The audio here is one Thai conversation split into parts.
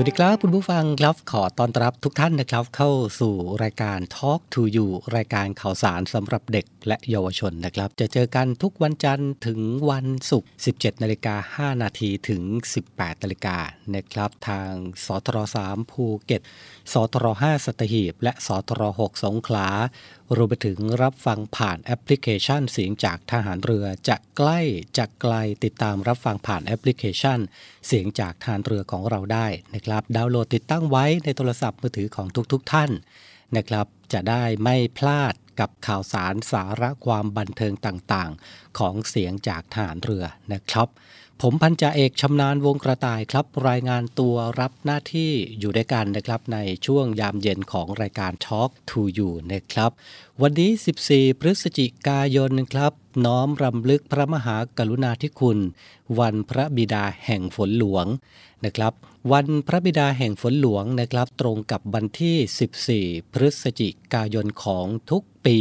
สวัสดีครับคุณผู้ฟังครับขอต้อนรับทุกท่านนะครับ เข้าสู่รายการ Talk to You รายการข่าวสารสำหรับเด็กและเยาวชนนะครับ จะเจอกันทุกวันจันทร์ถึงวันศุกร์ 17 นาฬิกา 5 นาทีถึง 18 นาฬิกานะครับ ทางสทร3ภูเก็ตสทร5สัตหีบ และสทร6สงขลารวมไปถึงรับฟังผ่านแอปพลิเคชันเสียงจากทหารเรือจะใกล้จะไกลติดตามรับฟังผ่านแอปพลิเคชัน เสียงจากทหารเรือของเราได้นะครับดาวน์โหลดติดตั้งไว้ในโทรศัพท์มือถือของทุกๆทท่านนะครับจะได้ไม่พลาดกับข่าวสารสาระความบันเทิงต่างๆ ของเสียงจากทหารเรือนะครับ ผมพันจ่าเอกชำนาญวงกระต่ายครับ รายงานตัวรับหน้าที่อยู่ด้วยกันนะครับ ในช่วงยามเย็นของรายการ Talk to You นะครับ วันนี้ 14 พฤศจิกายนครับน้อมรำลึกพระมหากรุณาธิคุณ วันพระบิดาแห่งฝนหลวงนะครับ วันพระบิดาแห่งฝนหลวงนะครับ ตรงกับวันที่ 14 พฤศจิกายนของทุกปี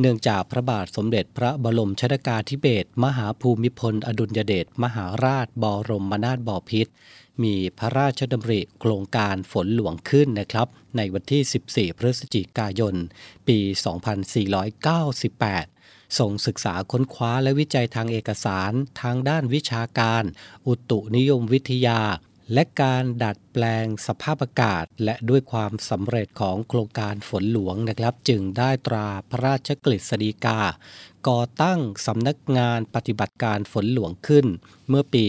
เนื่องจากพระบาทสมเด็จพระบรมชนากาธิเบศรมหาภูมิพล อดุลยเดชมหาราชบรมนาถบพิตรมีพระราชดำริโครงการฝนหลวงขึ้นนะครับ ในวันที่ 14 พฤศจิกายน ปี 2498ส่งศึกษาค้นคว้าและวิจัยทางเอกสาร ทางด้านวิชาการ อุตุนิยมวิทยา และการดัด แปลงสภาพอากาศ และด้วยความสำเร็จของโครงการฝนหลวงนะครับ จึงได้ตราพระราชกฤษฎีกา ก่อตั้งสำนักงานปฏิบัติการฝนหลวงขึ้น เมื่อปี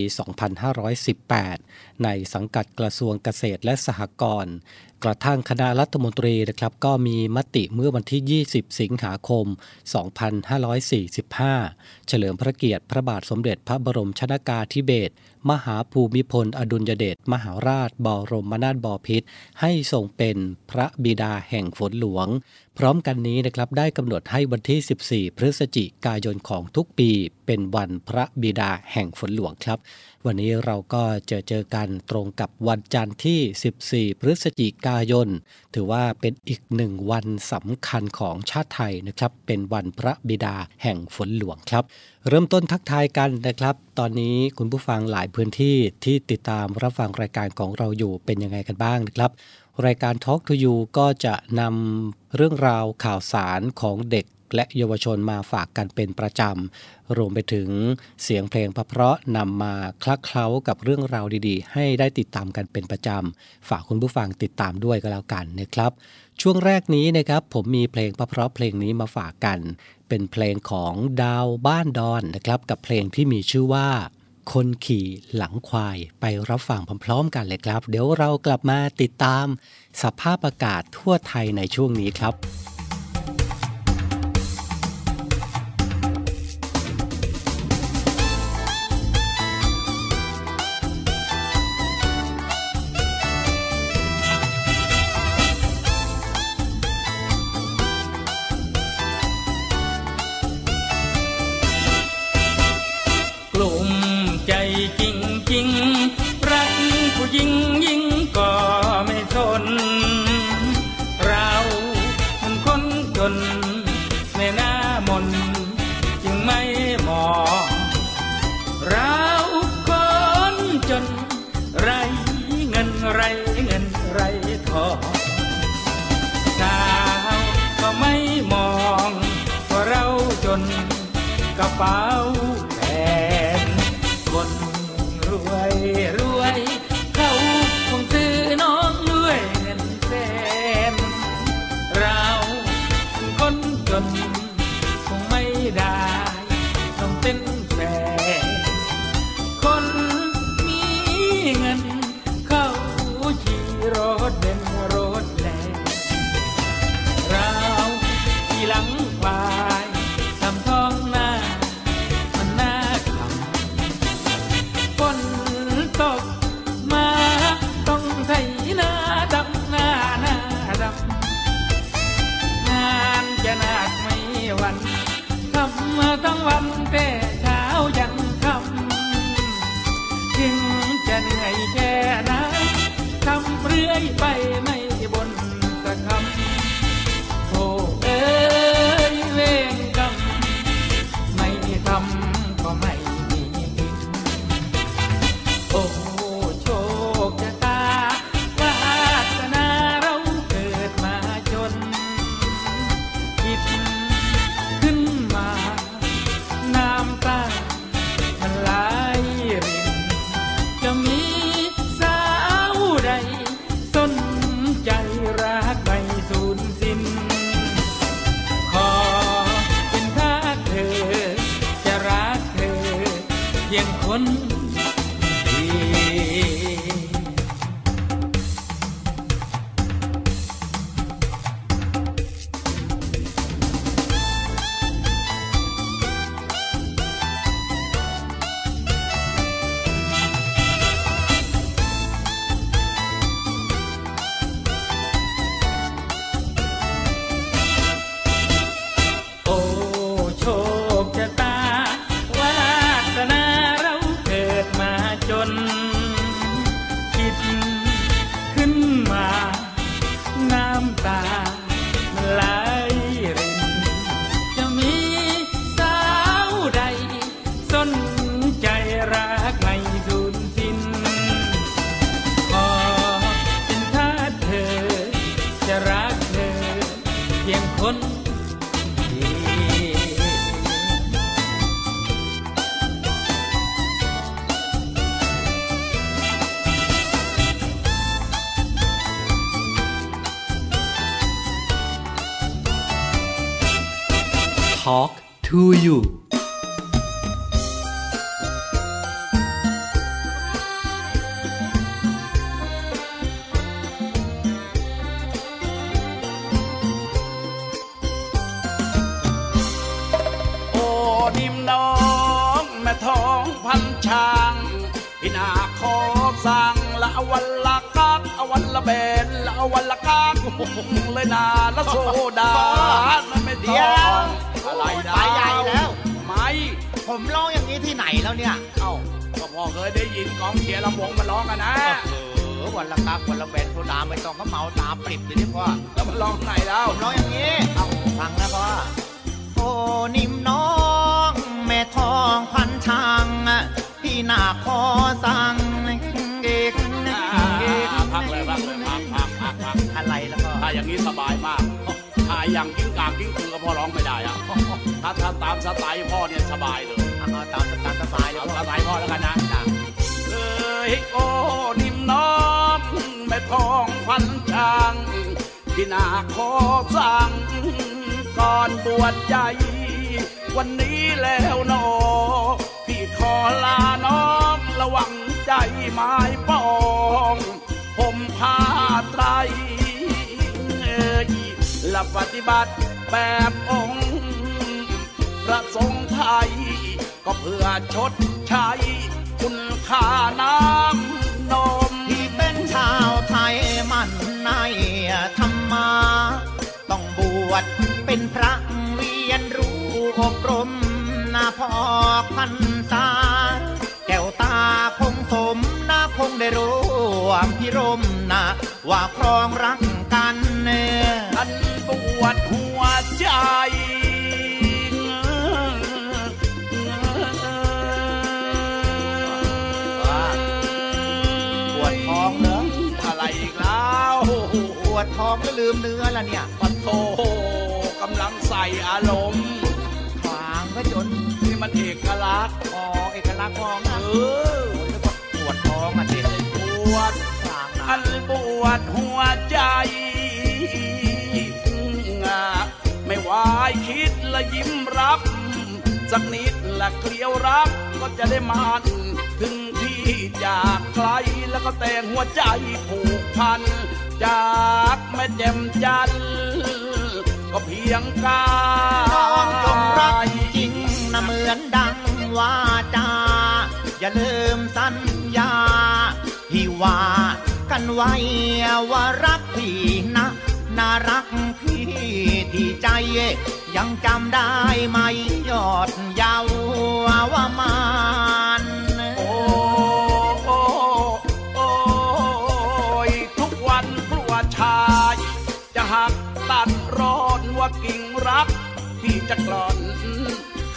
2518 ในสังกัดกระทรวงเกษตรและสหกรณ์กระทั่งคณะรัฐมนตรีนะครับก็มีมติเมื่อวันที่ 20 สิงหาคม 2545 เฉลิมพระเกียรติพระบาทสมเด็จพระบรมชนากาธิเบศรมหาภูมิพลอดุลยเดชมหาราชบรมนาถบพิตรให้ทรงเป็นพระบิดาแห่งฝนหลวง พร้อมกันนี้นะครับได้กำหนดให้วันที่ 14 พฤศจิกายนของทุกปี เป็นวันพระบิดาแห่งฝนหลวงครับ วันนี้เราก็จะเจอกันตรงกับวันจันทร์ที่ 14 พฤศจิกายน ถือว่าเป็นอีกหนึ่งวันสำคัญของชาติไทยนะครับ เป็นวันพระบิดาแห่งฝนหลวงครับ เริ่มต้นทักทายกันนะครับ ตอนนี้คุณผู้ฟังหลายพื้นที่ที่ติดตามรับฟังรายการของเราอยู่เป็นยังไงกันบ้างนะครับ รายการ Talk to You ก็จะนำเรื่องราวข่าวสารของเด็กและเยาวชนมาฝากกันเป็นประจำ รวมไปถึงเสียงเพลงเพราะนำมาคลักเคล้ากับเรื่องราวดีๆ ให้ได้ติดตามกันเป็นประจำ ฝากคุณผู้ฟังติดตามด้วยก็แล้วกันนะครับ ช่วงแรกนี้นะครับผมมีเพลงเพราะเพลงนี้มาฝากกัน เป็นเพลงของดาวบ้านดอนนะครับกับเพลงที่มีชื่อว่า คนขี่หลังควายไปรับฟังพร้อมๆกันเลยครับ เดี๋ยวเรากลับมาติดตามสภาพอากาศทั่วไทยในช่วงนี้ครับ papá. อย่างกิ้งกางกิ้งคือก็พ่อร้องไม่ได้อะถ้าถ้าตามสไตล์พ่อเนี่ยสบายเลยตามสไตล์สบายเอาสไตล์พ่อแล้วกันนะเอ้ยโอ้นิ่มน้อมแม่ทองพันช่างที่นาขอสั่งก่อนบวชใจ วันนี้แล้วนอพี่ขอลาน้องระวังใจไม้ปอง ผมพาไตร ละปฏิบัติแบบองค์พระสงฆ์ไทย ก็เพื่อชดใช้คุณค่าน้ำนมที่เป็นชาวไทยมันในธรรมา ต้องบวชเป็นพระเรียนรู้อบรมนาพอกพันษาแก้วตาคงสมนาคงได้รู้วพิรมนะว่าครองรักกันเน ใจปวดท้องเนอะอะไรอีกแล้วปวดท้องแล้วลืมเนื้อละเนี่ยปัดโทกำลังใส่อารมณ์ขวางก็จนนี่มันเอกลักษณ์อ๋อเอกลักษณ์ของเออปวดท้องอะเด็ปวดอันปวดหัวใจายคิดและยิ้มรับ สักนิดและเกลียวรักก็จะได้มันถึงที่จากไกลแล้วก็แต่งหัวใจผูกพัน จากแม่แจ่มจันก็เพียงกายจงรักจริงนะเหมือนดังว่าจาอย่าลืมสัญญาที่ว่ากันไว้ว่ารักพี่นะน่ารักพี่ ที่ใจ ยังจำได้ไหมยอดเยาวว่ามานโอ้โอ้โอ้ยทุกวันกลัวชาย จะหักตัดร้อนว่ากิ่งรัก พี่จะกลอน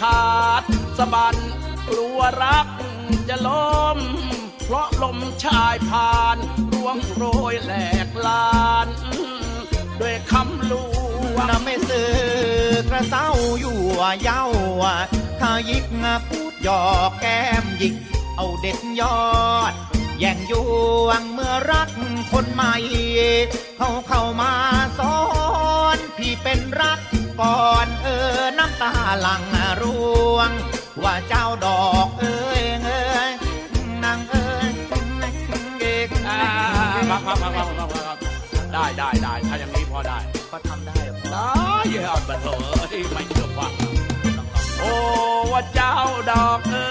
ขาดสะบันกลัวรักจะล้มเพราะลมชายผ่านร่วงโรยแหลกลาน ด้วยคำลู นะไม่ซื้อกระเซ้าอยู่เย้าถ้ายิบงาพูดหยอกแก้มยิก เอาเด็ดยอด แย่งยวงเมื่อรักคนใหม่ เขาเข้ามาซ้อน พี่เป็นรักก่อนเออน้ำตาหลังร่วง ว่าเจ้าดอกเอ้ยเอ้ยนางเอ้ยเอกอ่ได้ได้ได้ถ้าอย่างนี้พอได้ ก็ทำได้ะอด้เอาไปเถอะไม่เชื่อฟังโอ้ว่าเจ้าดอกเอ้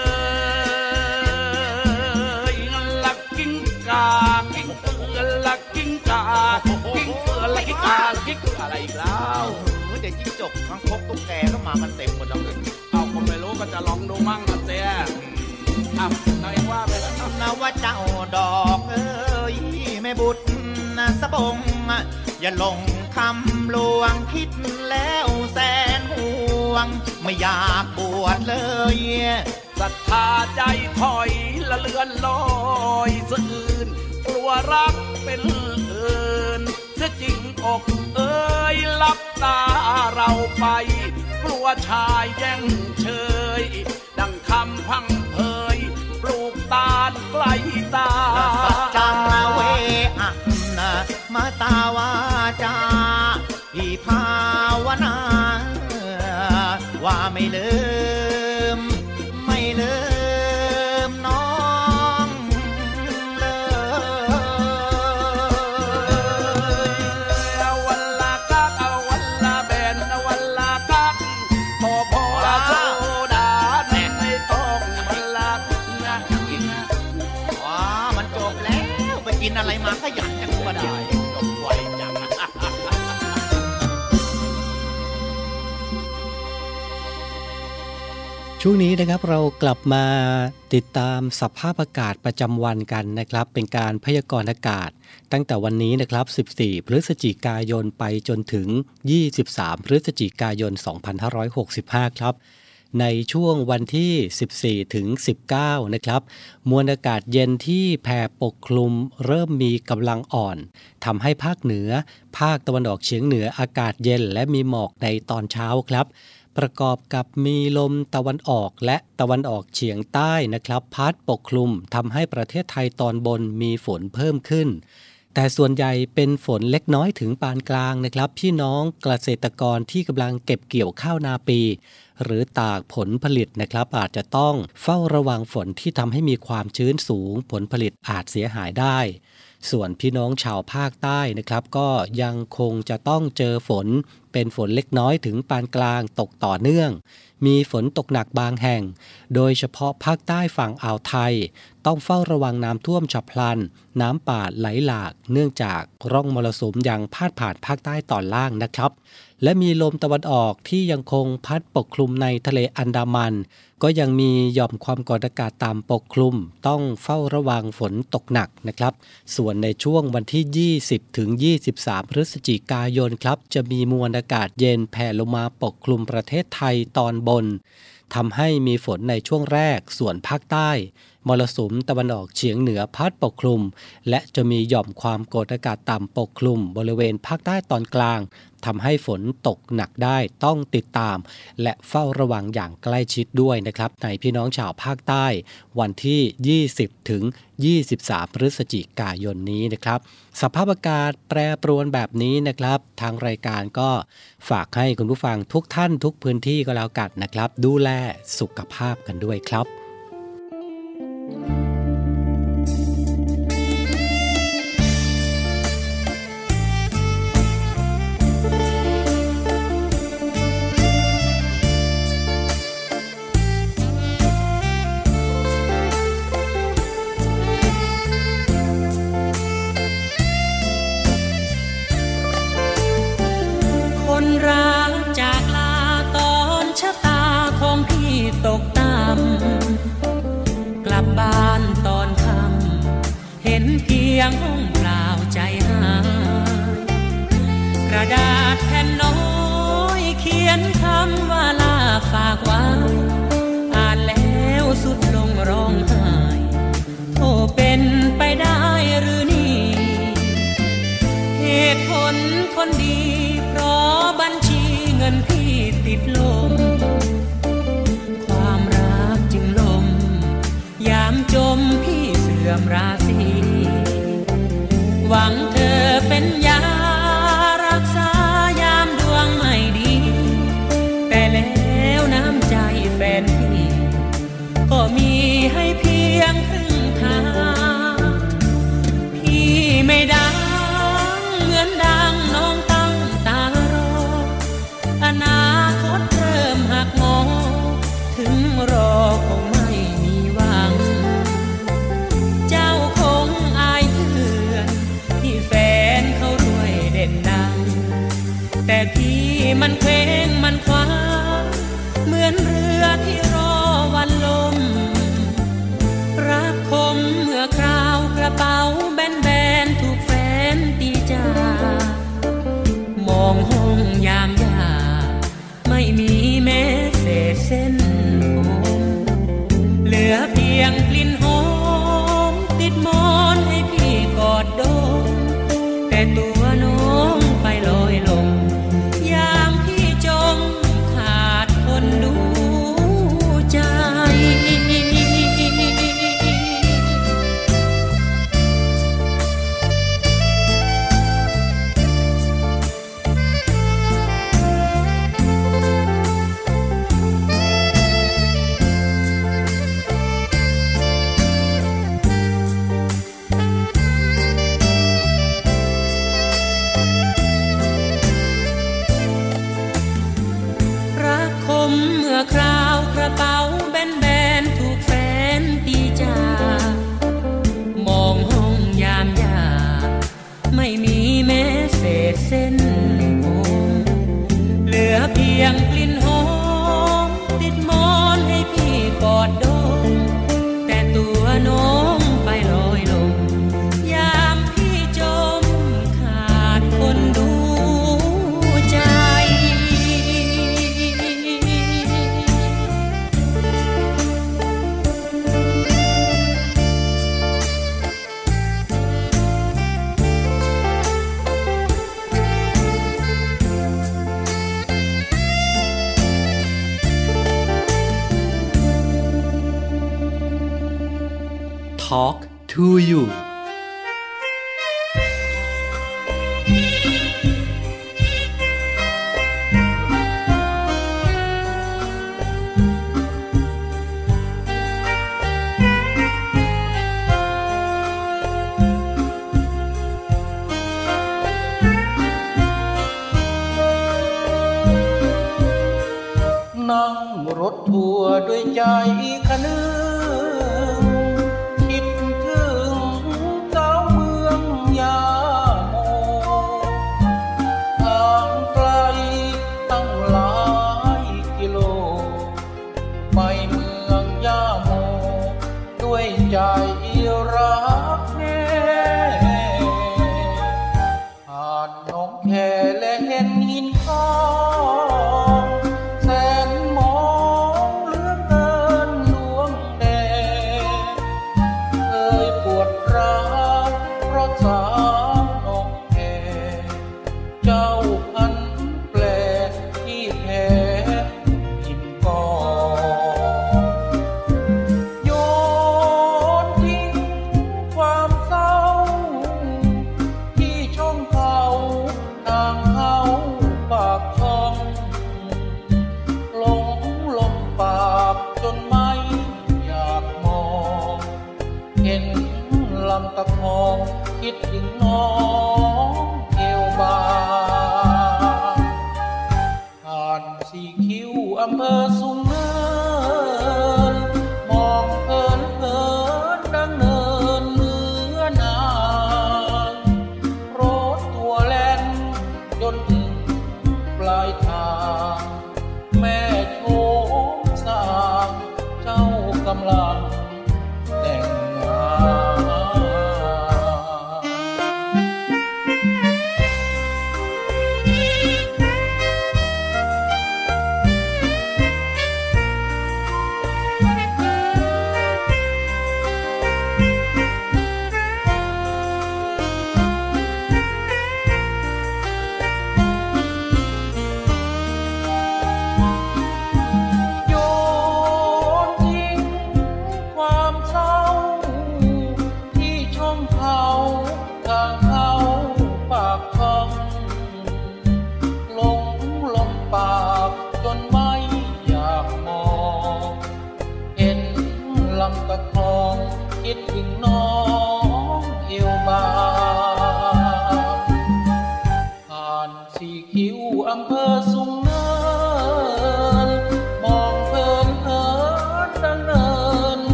ยลักกิ้งกากิ้งเกลือลักกิ้งกากิ้งเกลือลักกิ้งกาลักกิ้งเกลืออะไรอีกแล้วเออเด็กจิ้งจกข้งคกตุ๊กแกก็มากันเต็มหมดแล้วเลยเอาก็ไม่รู้ก็จะลองดูมั่งนะเสียอะนายว่าไปแล้วนะว่าเจ้าดอกเอ้ยแม่บุตรนะสะบงอย่าลง คำลวงคิดแล้วแสนห่วง ไม่อยากบวชเลยศรัทธาใจถอยละเลือนลอยสะอื่นกลัวรักเป็นอื่นเสียจริงอกเอ้ยลับตาเราไป กลัวชายแย่งเชย ดังคำพังเพยปลูกตาลใกลตาจจังเวอะนะมาตาวา ไม่เลิก ช่วงนี้นะครับเรากลับมาติดตามสภาพอากาศประจำวันกันนะครับ เป็นการพยากรณ์อากาศ ตั้งแต่วันนี้นะครับ 14 พฤศจิกายนไปจนถึง 23 พฤศจิกายน 2565 ครับ ในช่วงวันที่ 14 ถึง 19 นะครับ มวลอากาศเย็นที่แผ่ปกคลุมเริ่มมีกำลังอ่อนทำให้ภาคเหนือ ภาคตะวันออกเฉียงเหนืออากาศเย็นและมีหมอกในตอนเช้าครับ ประกอบกับมีลมตะวันออกและตะวันออกเฉียงใต้นะครับ พัดปกคลุมทำให้ประเทศไทยตอนบนมีฝนเพิ่มขึ้น แต่ส่วนใหญ่เป็นฝนเล็กน้อยถึงปานกลางนะครับ พี่น้องเกษตรกรที่กำลังเก็บเกี่ยวข้าวนาปี หรือตากผลผลิตนะครับ อาจจะต้องเฝ้าระวังฝนที่ทำให้มีความชื้นสูง ผลผลิตอาจเสียหายได้ ส่วนพี่น้องชาวภาคใต้นะครับ ก็ยังคงจะต้องเจอฝน เป็นฝนเล็กน้อยถึงปานกลางตกต่อเนื่อง มีฝนตกหนักบางแห่ง โดยเฉพาะภาคใต้ฝั่งอ่าวไทย ต้องเฝ้าระวังน้ำท่วมฉับพลัน น้ำป่าไหลหลาก เนื่องจากร่องมรสุมยังพาดผ่านภาคใต้ตอนล่างนะครับ และมีลมตะวันออกที่ยังคงพัดปกคลุมในทะเลอันดามัน ก็ยังมีหย่อมความกดอากาศต่ำปกคลุม ต้องเฝ้าระวังฝนตกหนักนะครับ ส่วนในช่วงวันที่ 20 ถึง 23 พฤศจิกายนครับ จะมีมวลอากาศเย็นแผ่ลงมาปกคลุมประเทศไทยตอนบนทำให้มีฝนในช่วงแรกส่วนภาคใต้ มรสุมตะวันออกเฉียงเหนือพัดปกคลุม และจะมีหย่อมความกดอากาศต่ำปกคลุม บริเวณภาคใต้ตอนกลางทำให้ฝนตกหนักได้ต้องติดตาม และเฝ้าระวังอย่างใกล้ชิดด้วยนะครับ ในพี่น้องชาวภาคใต้ วันที่ 20 ถึง 23 พฤศจิกายนนี้นะครับ สภาพอากาศแปรปรวนแบบนี้นะครับ ทางรายการก็ฝากให้คุณผู้ฟังทุกท่านทุกพื้นที่ก็แล้วกันนะครับ ดูแลสุขภาพกันด้วยครับ คน งห้องเปล่าใจหายกระดาษแผ่นน้อยเขียนคำว่าลาฝากไว้อ่านแล้วสุดลงร้องไห้โทเป็นไปได้หรือนี่ เหตุผลคนดี เพราะบัญชีเงินพี่ติดลม ความรักจึงลม ยามจมพี่เสื่อมราศ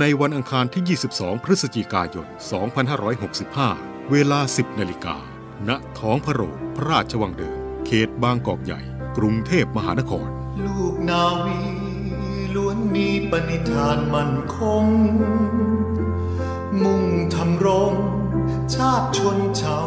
ในวันอังคารที่ 22 พฤศจิกายน 2565 เวลา 10 นาฬิกา ณ ท้องพระโรงพระราชวังเดิม เขตบางกอกใหญ่ กรุงเทพมหานคร ลูกนาวีล้วนมีปณิธานมั่นคง มุ่งทำรง ชาติชนชาว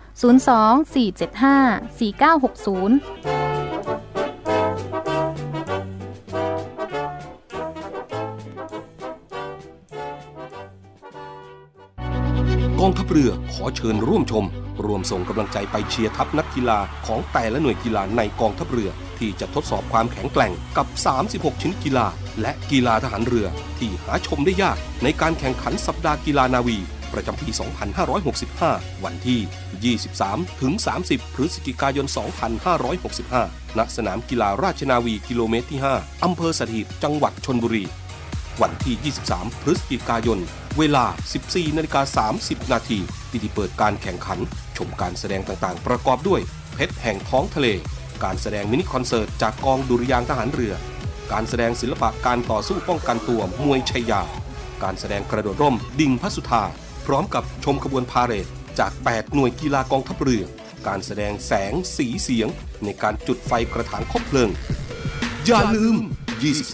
02-475-4960กองทัพเรือขอเชิญร่วมชม รวมส่งกำลังใจไปเชียร์ทัพนักกีฬาของแต่ละหน่วยกีฬาในกองทัพเรือที่จะทดสอบความแข็งแกร่งกับ 36ชนิดกีฬา และกีฬาทหารเรือที่หาชมได้ยากในการแข่งขันสัปดาห์กีฬานาวี ประจำปี 2565 วันที่ 23 ถึง 30 พฤศจิกายน 2565 ณ สนามกีฬาราชนาวีกิโลเมตรที่ 5 อำเภอสถิตจังหวัดชนบุรี วันที่ 23 พฤศจิกายน เวลา 14นาฬิกา30 นาทีพิธีเปิดการแข่งขัน ชมการแสดงต่างๆ ประกอบด้วย เพชรแห่งท้องทะเล การแสดงมินิคอนเสิร์ตจากกองดุริยางทหารเรือ การแสดงศิลปะการต่อสู้ป้องกันตัวมวยชัยยาการแสดงกระโดดร่ม ดิ่งพระสุธา พร้อมกับชมขบวนพาเหรดจาก 8 หน่วยกีฬากองทัพเรือ การแสดงแสงสีเสียง ในการจุดไฟกระถางคบเพลิง อย่าลืม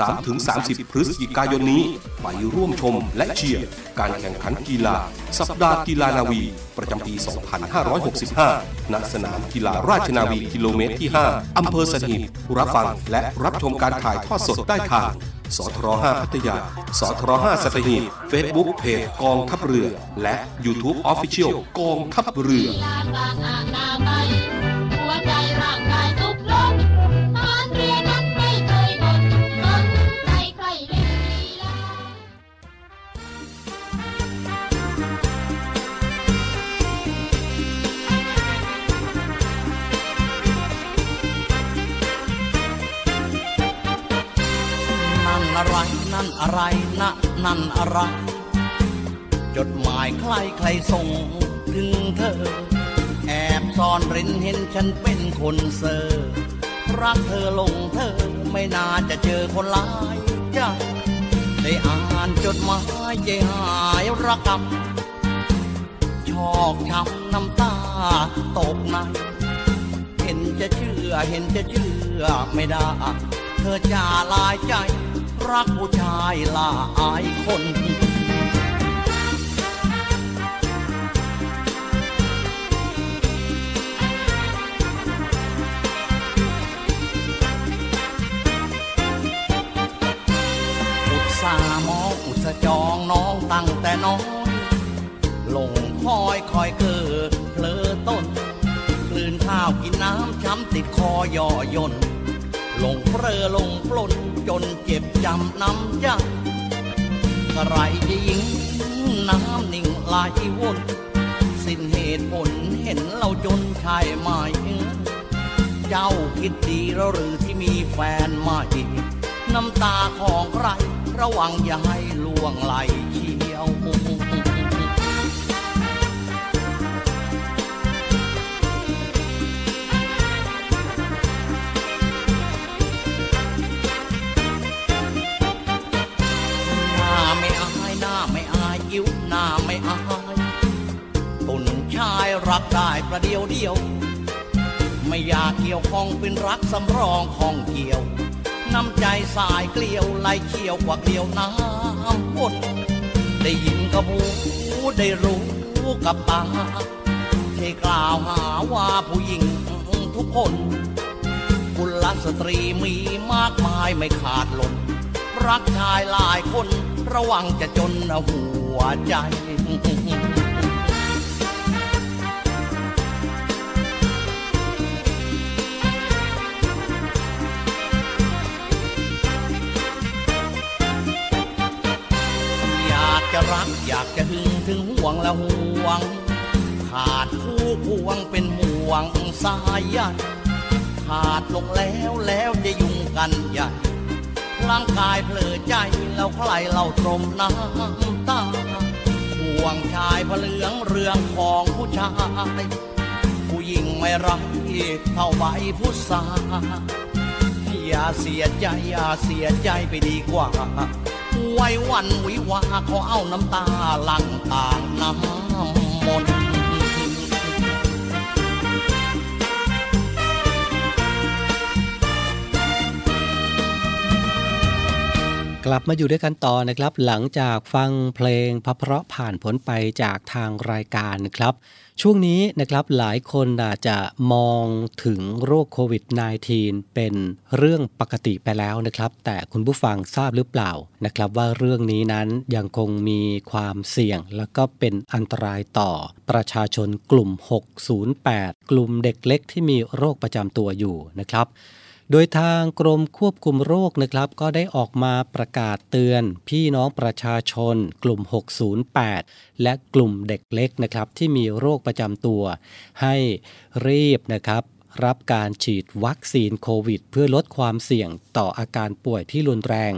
23-30 พฤศจิกายนนี้ ไปร่วมชมและเชียร์การแข่งขันกีฬา สัปดาห์กีฬานาวี ประจำปี 2565 ณ สนามกีฬาราชนาวีกิโลเมตรที่ 5 อำเภอสถิตรับฟังและรับชมการถ่ายทอดสดได้ทาง สทร5พัทยา สทร5สัตหีบเฟซบุ๊กเพจกองทัพเรือ และ YouTube Official กองทัพเรือ นั่นอะไรนะนั่นอะไรจดหมายใครใครส่งถึงเธอ แอบซ่อนเร้นเห็นฉันเป็นคนเซอร์รักเธอลงเธอไม่น่าจะเจอคนร้ายใจได้อ่านจดหมายใจหายระกำชอกช้ำน้ำตาตกในเห็นจะเชื่อเห็นจะเชื่อไม่ได้ เธอจะลายใจ รักผู้ชายหลายคน อุตส่าห์มองอุตสจองน้องตั้งแต่น้อยหลงคอยคอยเกิดเพลอต้น กลืนข้าวกินน้ำช้ำติดคอย่อย่น หลงเพลอลงปล้นจนเจ็บจำน้ำใจใครจะยิงน้ำนิ่งไหลวนสิ้นเหตุผลเห็นเราจนชายไหมเจ้าคิดดีแล้วหรือที่มีแฟนใหม่น้ำตาของใครระวังอย่าให้ล่วงไหลเชียว ประเดียวเดียว ไม่อยากเกี่ยวข้องเป็นรักสำรองของเกี่ยว น้ำใจสายเกลียวไหลเขียวกว่าเกลียวน้ำวนได้ยินกับหูได้รู้กับตาเทกล่าวหาว่าผู้หญิงทุกคนกุลสตรีมีมากมายไม่ขาดหล่นรักชายหลายคนระวังจะจนหัวใจ อยากจะหึงถึงห่วงและห่วง ขาดคู่ควงเป็นห่วงสายใยขาดลงแล้วแล้วจะยุ่งกันใหญ่ร่างกายเพลอใจแล้วใครเราตรมน้ำตาห่วงชายพะเหลืองเรื่องของผู้ชาย ผู้หญิงไม่รักเท่าใบผู้สาอย่าเสียใจอย่าเสียใจไปดีกว่า ไววันวิวาขอเอาน้ำตาลังต่างน้ำมนต์กลับมาอยู่ด้วยกันต่อนะครับ หลังจากฟังเพลงพระเพราะผ่านผลไปจากทางรายการนะครับ ช่วงนี้นะครับหลายคนอาจจะมองถึงโรคโควิด -19 เป็นเรื่องปกติไปแล้วนะครับ แต่คุณผู้ฟังทราบหรือเปล่านะครับว่าเรื่องนี้นั้นยังคงมีความเสี่ยง และก็เป็นอันตรายต่อประชาชนกลุ่ม 608 กลุ่มเด็กเล็กที่มีโรคประจำตัวอยู่นะครับ โดยทางกรมควบคุมโรคนะครับก็ได้ออกมาประกาศเตือน พี่น้องประชาชน กลุ่ม 608 และกลุ่มเด็กเล็กนะครับที่มีโรคประจำตัว ให้รีบนะครับรับการฉีดวัคซีนโควิด เพื่อลดความเสี่ยงต่ออาการป่วยที่รุนแรง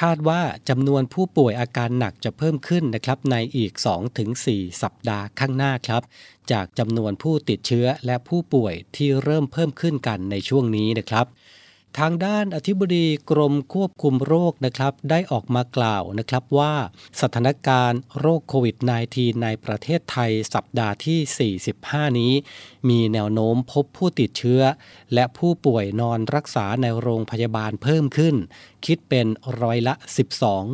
คาดว่าจำนวนผู้ป่วยอาการหนักจะเพิ่มขึ้นนะครับในอีก 2-4 สัปดาห์ข้างหน้าครับ จากจำนวนผู้ติดเชื้อและผู้ป่วยที่เริ่มเพิ่มขึ้นกันในช่วงนี้นะครับ ทางด้านอธิบดีกรมควบคุมโรคนะครับได้ออกมากล่าวนะครับว่าสถานการณ์โรคโควิด -19 ในประเทศไทยสัปดาห์ที่ 45 นี้ มีแนวโน้มพบผู้ติดเชื้อ และผู้ป่วยนอนรักษาในโรงพยาบาลเพิ่มขึ้น คิดเป็นร้อยละ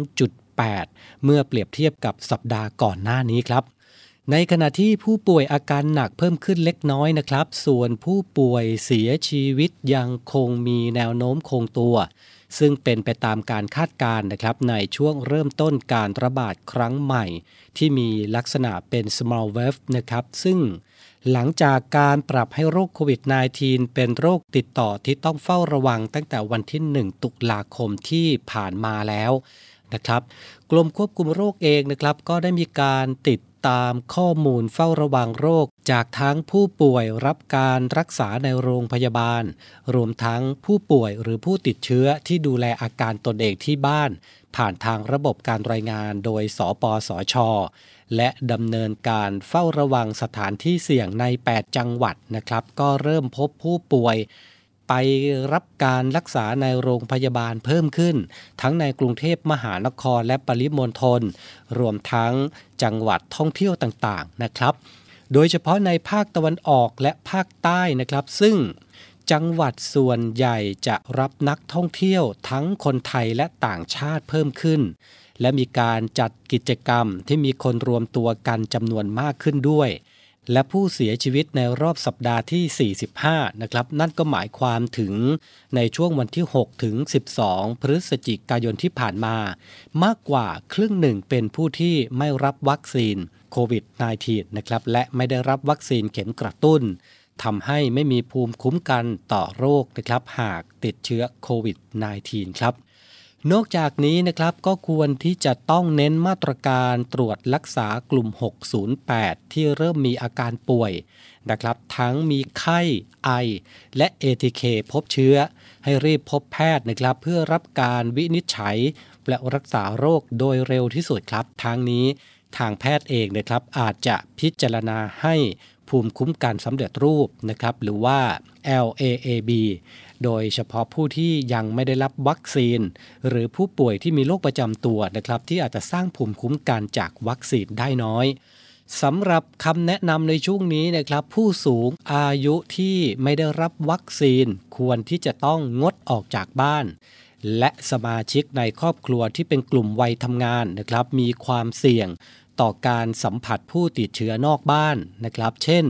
12.8 เมื่อเปรียบเทียบกับสัปดาห์ก่อนหน้านี้ครับ ในขณะที่ผู้ป่วยอาการหนักเพิ่มขึ้นเล็กน้อยนะครับ ส่วนผู้ป่วยเสียชีวิตยังคงมีแนวโน้มคงตัว ซึ่งเป็นไปตามการคาดการณ์นะครับ ในช่วงเริ่มต้นการระบาดครั้งใหม่ ที่มีลักษณะเป็น small wave นะครับ ซึ่งหลังจากการปรับให้โรคโควิด -19 เป็นโรคติดต่อที่ต้องเฝ้าระวังตั้งแต่วันที่ 1 ตุลาคมที่ผ่านมาแล้วนะครับ กรมควบคุมโรคเองนะครับ ก็ได้มีการติดตามข้อมูลเฝ้าระวังโรค จากทั้งผู้ป่วยรับการรักษาในโรงพยาบาล รวมทั้งผู้ป่วยหรือผู้ติดเชื้อที่ดูแลอาการตนเองที่บ้าน ผ่านทางระบบการรายงานโดย สปสช และดำเนินการเฝ้าระวังสถานที่เสี่ยงใน 8 จังหวัดนะครับ ก็เริ่มพบผู้ป่วย ไปรับการรักษาในโรงพยาบาลเพิ่มขึ้น ทั้งในกรุงเทพมหานครและปริมณฑลรวมทั้งจังหวัดท่องเที่ยวต่างๆนะครับ โดยเฉพาะในภาคตะวันออกและภาคใต้นะครับ ซึ่งจังหวัดส่วนใหญ่จะรับนักท่องเที่ยวทั้งคนไทยและต่างชาติเพิ่มขึ้น และมีการจัดกิจกรรมที่มีคนรวมตัวกันจำนวนมากขึ้นด้วย และผู้เสียชีวิตในรอบสัปดาห์ที่ 45 นะครับ นั่นก็หมายความถึงในช่วงวันที่ 6 ถึง 12 พฤศจิกายนที่ผ่านมา มากกว่าครึ่งหนึ่งเป็นผู้ที่ไม่รับวัคซีนโควิด -19 นะครับ และไม่ได้รับวัคซีนเข็มกระตุ้นทำให้ไม่มีภูมิคุ้มกันต่อโรคนะครับ หากติดเชื้อโควิด -19 ครับ นอกจากนี้นะครับก็ควรที่จะต้องเน้นมาตรการตรวจรักษากลุ่ม 608 ที่เริ่มมีอาการป่วยนะครับ ทั้งมีไข้ไอ และ ATK พบเชื้อ ให้รีบพบแพทย์นะครับ เพื่อรับการวินิจฉัย และรักษาโรคโดยเร็วที่สุดครับทั้งนี้ทางแพทย์เองนะครับอาจจะพิจารณาให้ภูมิคุ้มกันสำเร็จรูปนะครับหรือว่า LAAB โดยเฉพาะผู้ที่ยังไม่ได้รับวัคซีน หรือผู้ป่วยที่มีโรคประจำตัวนะครับ ที่อาจจะสร้างภูมิคุ้มกันจากวัคซีนได้น้อยสำหรับคำแนะนำในช่วงนี้นะครับ ผู้สูงอายุที่ไม่ได้รับวัคซีน ควรที่จะต้องงดออกจากบ้าน และสมาชิกในครอบครัวที่เป็นกลุ่มวัยทำงานนะครับ มีความเสี่ยงต่อการสัมผัสผู้ติดเชื้อนอกบ้านนะครับ เช่น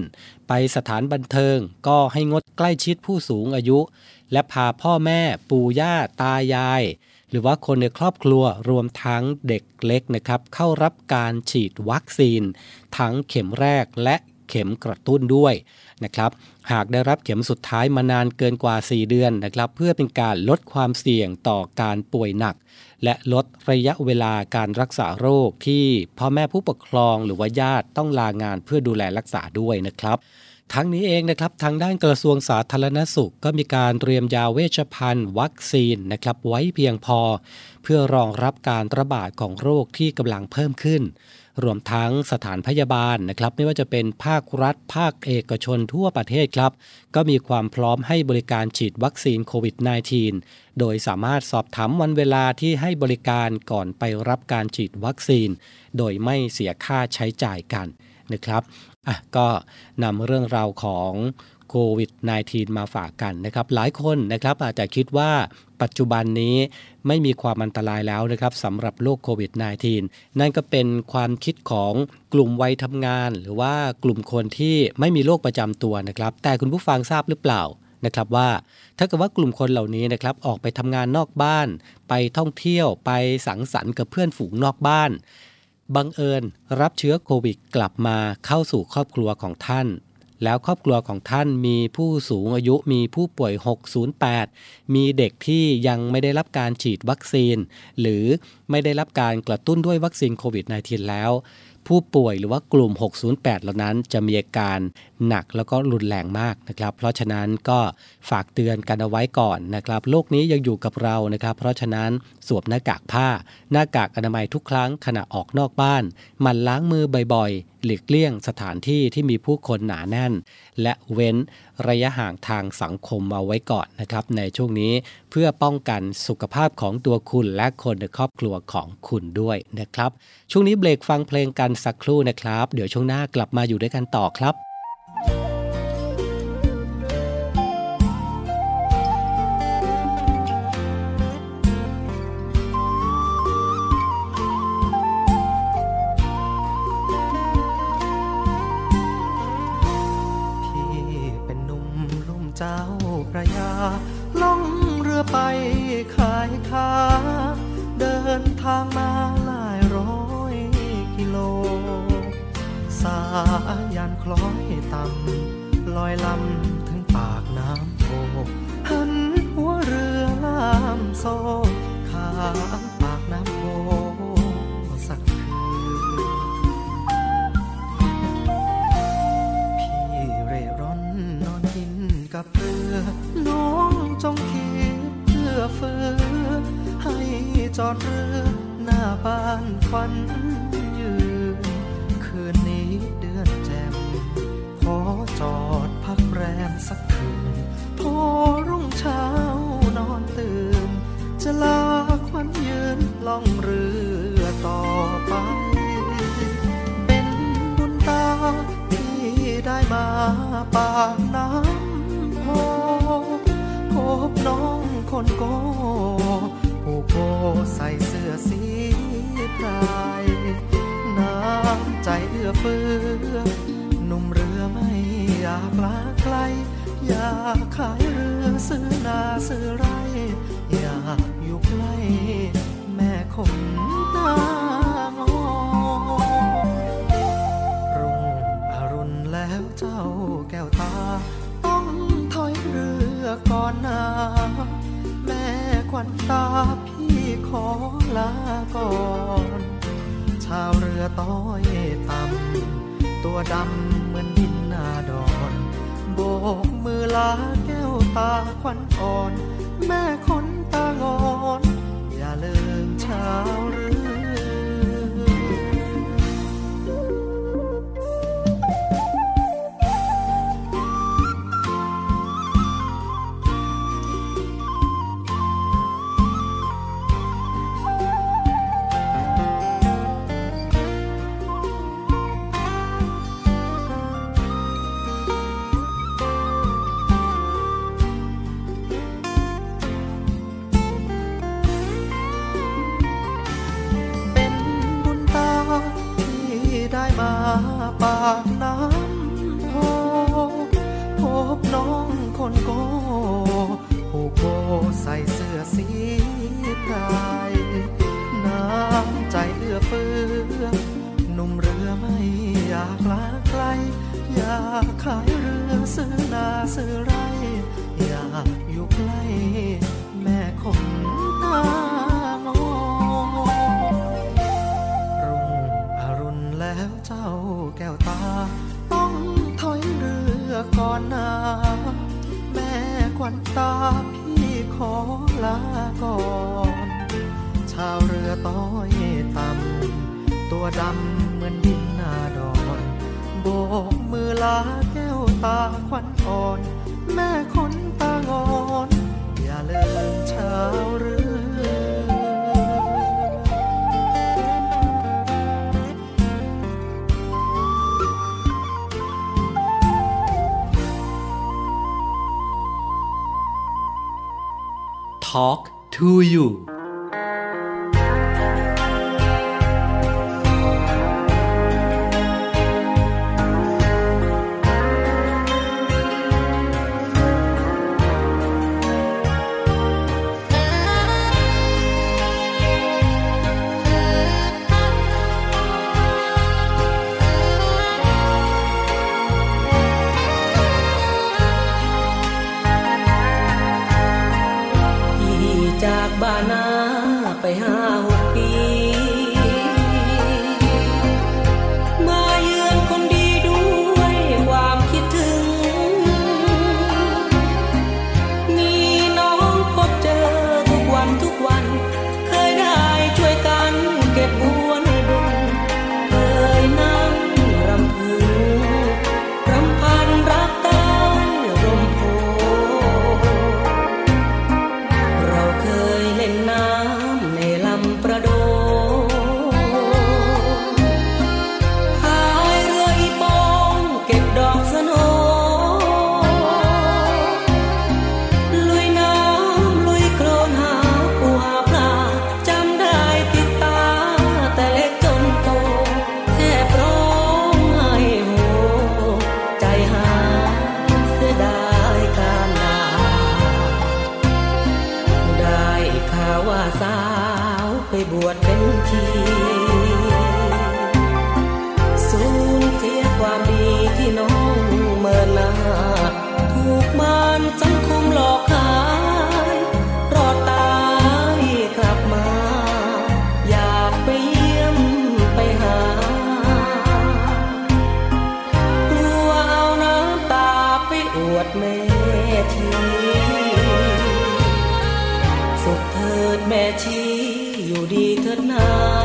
ไปสถานบันเทิงก็ให้งดใกล้ชิดผู้สูงอายุ และพาพ่อแม่ ปู่ย่า ตายาย หรือว่าคนในครอบครัวรวมทั้งเด็กเล็กนะครับ เข้ารับการฉีดวัคซีน ทั้งเข็มแรกและเข็มกระตุ้นด้วยนะครับ หากได้รับเข็มสุดท้ายมานานเกินกว่า 4 เดือนนะครับ เพื่อเป็นการลดความเสี่ยงต่อการป่วยหนัก และลดระยะเวลาการรักษาโรคที่พ่อแม่ผู้ปกครองหรือว่าญาติต้องลางานเพื่อดูแลรักษาด้วยนะครับ ทั้งนี้เองนะครับทางด้านกระทรวงสาธารณสุข ก็มีการเตรียมยาเวชภัณฑ์ วัคซีนนะครับไว้เพียงพอ เพื่อรองรับการระบาดของโรคที่กำลังเพิ่มขึ้น รวมทั้งสถานพยาบาลนะครับ ไม่ว่าจะเป็นภาครัฐ ภาคเอกชนทั่วประเทศครับ ก็มีความพร้อมให้บริการฉีดวัคซีนโควิด -19 โดยสามารถสอบถามวันเวลาที่ให้บริการก่อนไปรับการฉีดวัคซีน โดยไม่เสียค่าใช้จ่ายกันนะครับ อะก็นำเรื่องราวของโควิด -19 มาฝากกันนะครับ หลายคนนะครับอาจจะคิดว่าปัจจุบันนี้ไม่มีความอันตรายแล้วนะครับสำหรับโรคโควิด -19 นั่นก็เป็นความคิดของกลุ่มวัยทำงาน หรือว่ากลุ่มคนที่ไม่มีโรคประจำตัวนะครับ แต่คุณผู้ฟังทราบหรือเปล่านะครับว่าถ้าเกิดว่ากลุ่มคนเหล่านี้นะครับออกไปทำงานนอกบ้าน ไปท่องเที่ยวไปสังสรรค์กับเพื่อนฝูงนอกบ้าน บังเอิญรับเชื้อโควิดกลับมาเข้าสู่ครอบครัวของท่าน แล้วครอบครัวของท่านมีผู้สูงอายุมีผู้ป่วย 608 มีเด็กที่ยังไม่ได้รับการฉีดวัคซีน หรือไม่ได้รับการกระตุ้นด้วยวัคซีนโควิด -19 แล้ว ผู้ป่วยหรือว่ากลุ่ม 608 เหล่านั้นจะมีอาการหนักแล้วก็รุนแรงมากนะครับ เพราะฉะนั้นก็ฝากเตือนกันเอาไว้ก่อนนะครับ โลกนี้ยังอยู่กับเรานะครับ เพราะฉะนั้นสวมหน้ากากผ้า หน้ากากอนามัยทุกครั้งขณะออกนอกบ้าน มันล้างมือบ่อยๆ หลีกเลี่ยงสถานที่ที่มีผู้คนหนาแน่น และเว้นระยะห่างทางสังคมเอาไว้ก่อนนะครับ ในช่วงนี้เพื่อป้องกันสุขภาพของตัวคุณและคนในครอบครัวของคุณด้วยนะครับ ช่วงนี้เบรกฟังเพลงกันสักครู่นะครับ เดี๋ยวช่วงหน้ากลับมาอยู่ด้วยกันต่อครับ ลุ่มเจ้าพระยาล่องเรือไปขายค้า เดินทางมาหลายร้อยกิโล สายันคล้อยำลอยลำถึงปากน้ำโพหันหัวเรือล่ามโซ่ขามปากน้ำโพสักคืนพี่เร่ร่อนนอนกินกับเรือน้องจงคิดเพื่อเฟือให้จอดเรือหน้าบ้านควันยืน จอดพักแรมสักคืน พอรุ่งเช้านอนตื่น จะลาควันยืนล่องเรือต่อไป เป็นบุญตาที่ได้มาปากน้ำโพพบน้องคนโกผู้โกใส่เสื้อสีพราย น้ำใจเอื้อเฟื้อ ขายเรือซื้อนาซื้อไร อยากอยู่ใกล้แม่คงน้างอรุ่งอรุณแล้วเจ้าแก้วตา ต้องถอยเรือก่อนนา แม่ควันตาพี่ขอลาก่อน ชาวเรือต้อยต่ำตัวดำเหมือนดินนาดอน โบกมือลาแก้วตาควันอ่อน แม่คนตางอน อย่าลืมชาเรือ เสื้อสีพรายน้ำใจเอื้อเฟื้อหนุ่มเรือไม่อยากลาไกล อยากขายเรือซื้อนาซื้อไร อยากอยู่ใกล้แม่คงตางอรุ่งอรุณแล้วเจ้าแก้วตา ต้องถอยเรือก่อนนาแม่ควันตา ขอลาก่อน ชาวเรือต้อยต่ำตัวดำเหมือนดินนาดอนโบกมือลาแก้วตาควันอ่อน แม่คนตางอน อย่าลืมชาวเรือ Talk to you เถิดนา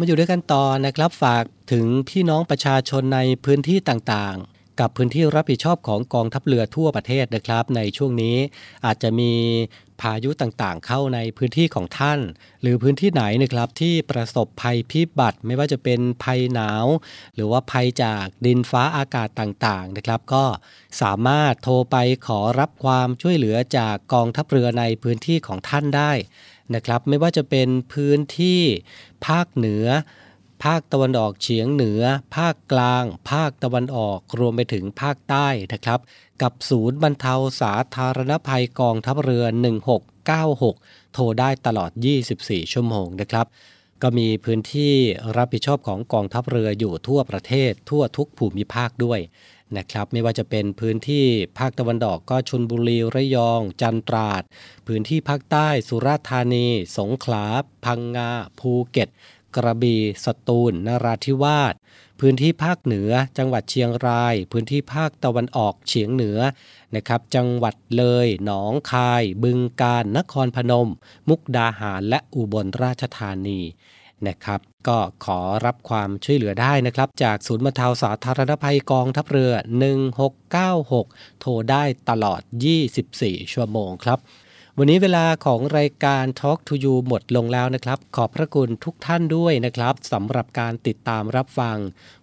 มาอยู่ด้วยกันต่อนะครับฝากถึงพี่น้องประชาชนในพื้นที่ต่างๆ กับพื้นที่รับผิดชอบของกองทัพเรือทั่วประเทศนะครับ ในช่วงนี้อาจจะมีพายุต่างๆ เข้าในพื้นที่ของท่าน หรือพื้นที่ไหนนะครับที่ประสบภัยพิบัติไม่ว่าจะเป็นภัยหนาว หรือว่าภัยจากดินฟ้าอากาศต่างๆนะครับ ก็สามารถโทรไปขอรับความช่วยเหลือจากกองทัพเรือในพื้นที่ของท่านได้ นะครับไม่ว่าจะเป็นพื้นที่ภาคเหนือ ภาคตะวันออกเฉียงเหนือ ภาคกลาง ภาคตะวันออกรวมไปถึงภาคใต้นะครับ กับศูนย์บรรเทาสาธารณภัยกองทัพเรือ 1696 โทรได้ตลอด 24 ชั่วโมงนะครับ ก็มีพื้นที่รับผิดชอบของกองทัพเรืออยู่ทั่วประเทศทั่วทุกภูมิภาคด้วย นะครับไม่ว่าจะเป็นพื้นที่ภาคตะวันออกก็ชนบุรีระยอง จันทราด พื้นที่ภาคใต้สุราษฎร์ธานี สงขลา พังงา ภูเก็ต กระบี่สตูลนราธิวาสพื้นที่ภาคเหนือ จังหวัดเชียงราย พื้นที่ภาคตะวันออกเฉียงเหนือนะครับจังหวัดเลย หนองคาย บึงกาฬนครพนม มุกดาหารและอุบลราชธานีนะครับก็ขอรับความช่วยเหลือได้นะครับ จากศูนย์บรรเทาสาธารณภัยกองทัพเรือ 1696 โทรได้ตลอด 24 ชั่วโมงครับ วันนี้เวลาของรายการ Talk to You หมดลงแล้วนะครับ ขอบพระคุณทุกท่านด้วยนะครับสำหรับการติดตามรับฟัง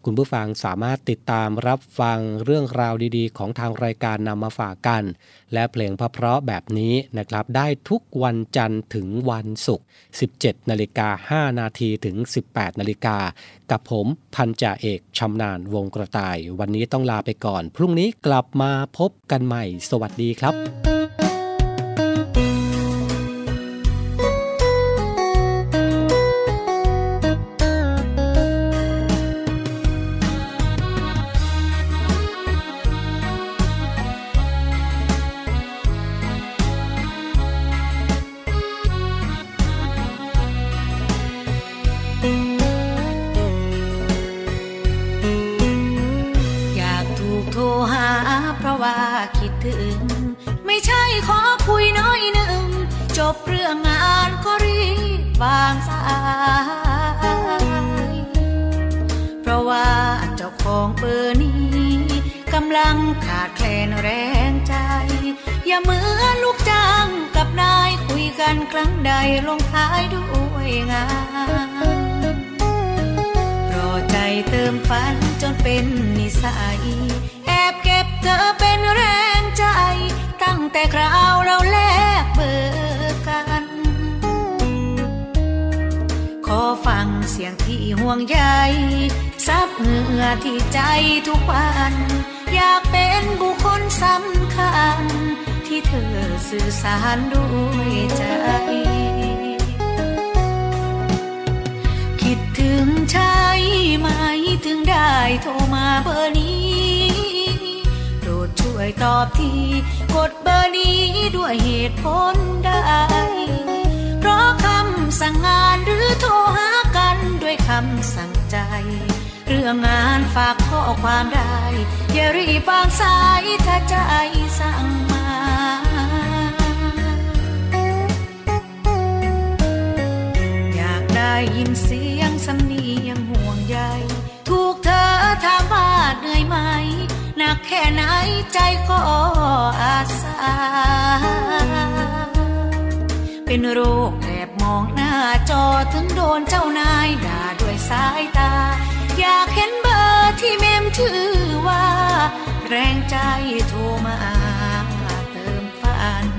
คุณผู้ฟังสามารถติดตามรับฟังเรื่องราวดีๆ ของทางรายการนำมาฝากกัน และเพลงเพราะๆแบบนี้นะครับ ได้ทุกวันจันทร์ถึงวันศุกร์ 17นาฬิกา5นาทีถึง 18นาฬิกากับผมพันจ่าเอกชำนาญวงกระต่าย วันนี้ต้องลาไปก่อน พรุ่งนี้กลับมาพบกันใหม่ สวัสดีครับ บเรื่องงานก็รีบวางสาย เพราะว่าเจ้าของเบอร์นี้กำลังขาดแคลนแรงใจ อย่าเหมือนลูกจ้างกับนายคุยกันครั้งใดลงท้ายด้วยงานรอใจเติมฝันจนเป็นนิสัย แอบเก็บเธอเป็นแรงใจ ตั้งแต่คราวเราแลกเบอร์ ฟังเสียงที่ห่วงใยซับเหงื่อที่ใจทุกวัน อยากเป็นบุคคลสำคัญ ที่เธอสื่อสารด้วยใจ คิดถึงใช่ไหมถึงได้โทรมาเบอร์นี้โปรดช่วยตอบทีกดเบอร์นี้ด้วยเหตุผลใดเพราะ สั่งงานหรือโทรหากันด้วยคำสั่งใจ เรื่องงานฝากข้อความได้ อย่ารีบวางสายถ้าใจสั่งมาอยากได้ยินเสียงสำเนียงห่วงใยถูกเธอถามว่าเหนื่อยไหมหนักแค่ไหนใจก็อาสาเป็นโรคแอบมองหน้าจอถึงโดนเจ้านายด่าด้วยสายตา อยากเห็นเบอร์ที่เมมชื่อว่า แรงใจโทรมาเติมฝัน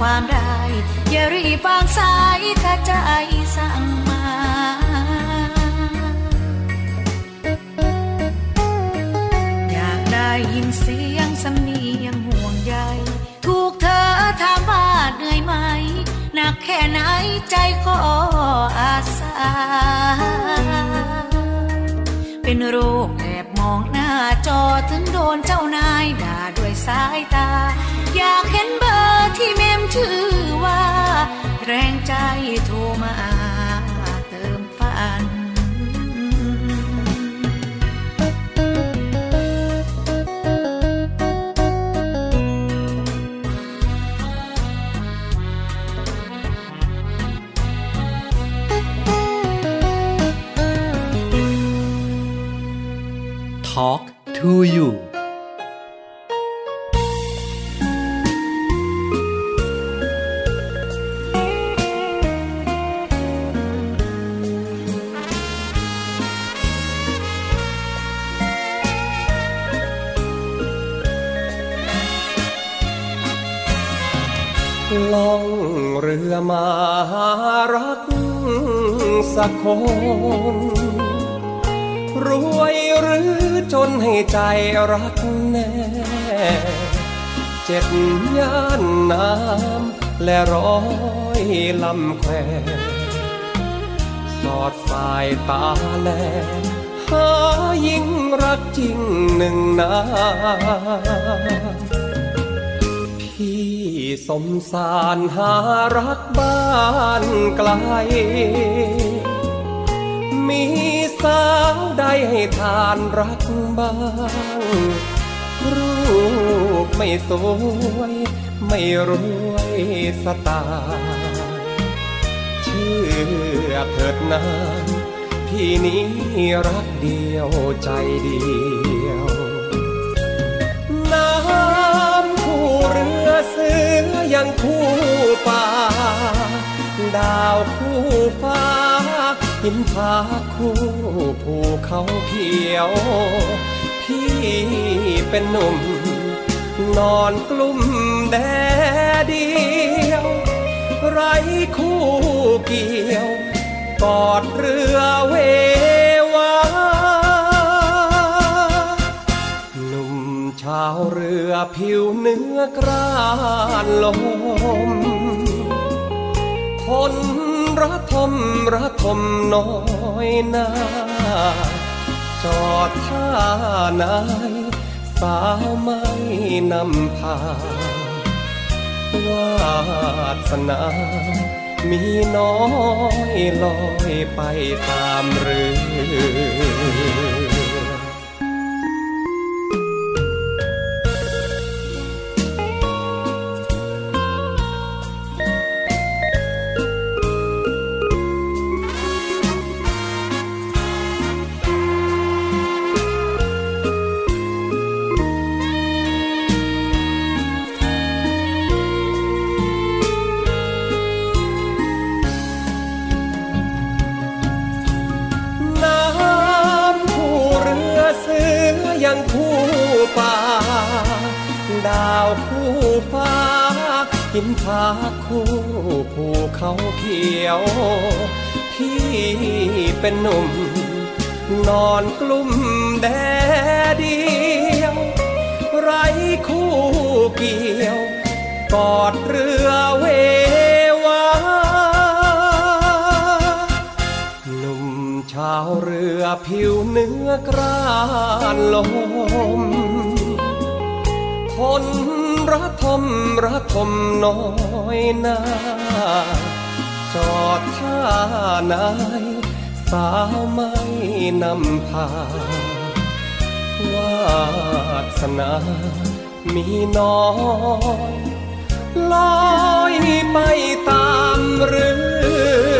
ความได้ อย่ารีบางสายถ้าใจสั่งมาอยากได้ยินเสียงสำเนียงห่วงใยถูกเธอถามว่าเหนื่อยไหมหนักแค่ไหนใจก็อาสา เป็นโรคแอบมองหน้าจอถึงโดนเจ้านายด่าด้วยสายตา อยากเห็นเบอร์ที่เมมชื่อว่า แรงใจโทรมาเติมฝัน Talk to you ล่องเรือมาหารักสักคน รวยหรือจนให้ใจรักแน่ เจ็ดย่านน้ำและร้อยลำแควสอดสายตาแลหายิ่งรักจริงหนึ่งนา สมสารหารักบ้านไกล มีสาวใดให้ทานรักบ้าง รูปไม่สวย ไม่รวยสตล์เชื่อเถิดนานพี่นี้รักเดียวใจดี เสือยังคู่ป่า ดาวคู่ฟ้า หินผาคู่ภูเขาเขียว พี่เป็นหนุ่ม นอนกลุ่มแดดเดียว ไรคู่เกี่ยว กอดเรือเวาวเรือผิวเนื้อกรานลม คนระทมระทมน้อยนาจอดท่านายสาวไม่นำพาวาสนา มีน้อยลอยไปตามเรือ เป็นหนุ่ม นอนกลุ่มแดดเดียว ไรคู่เกี่ยว กอดเรือเววาหนุ่มชาวเรือผิวเนื้อกรานลม คนระทมระทมน้อยนาจอดท่านาย สาวไม่นำพาวาสนามีน้อยลอยไปตามเรือ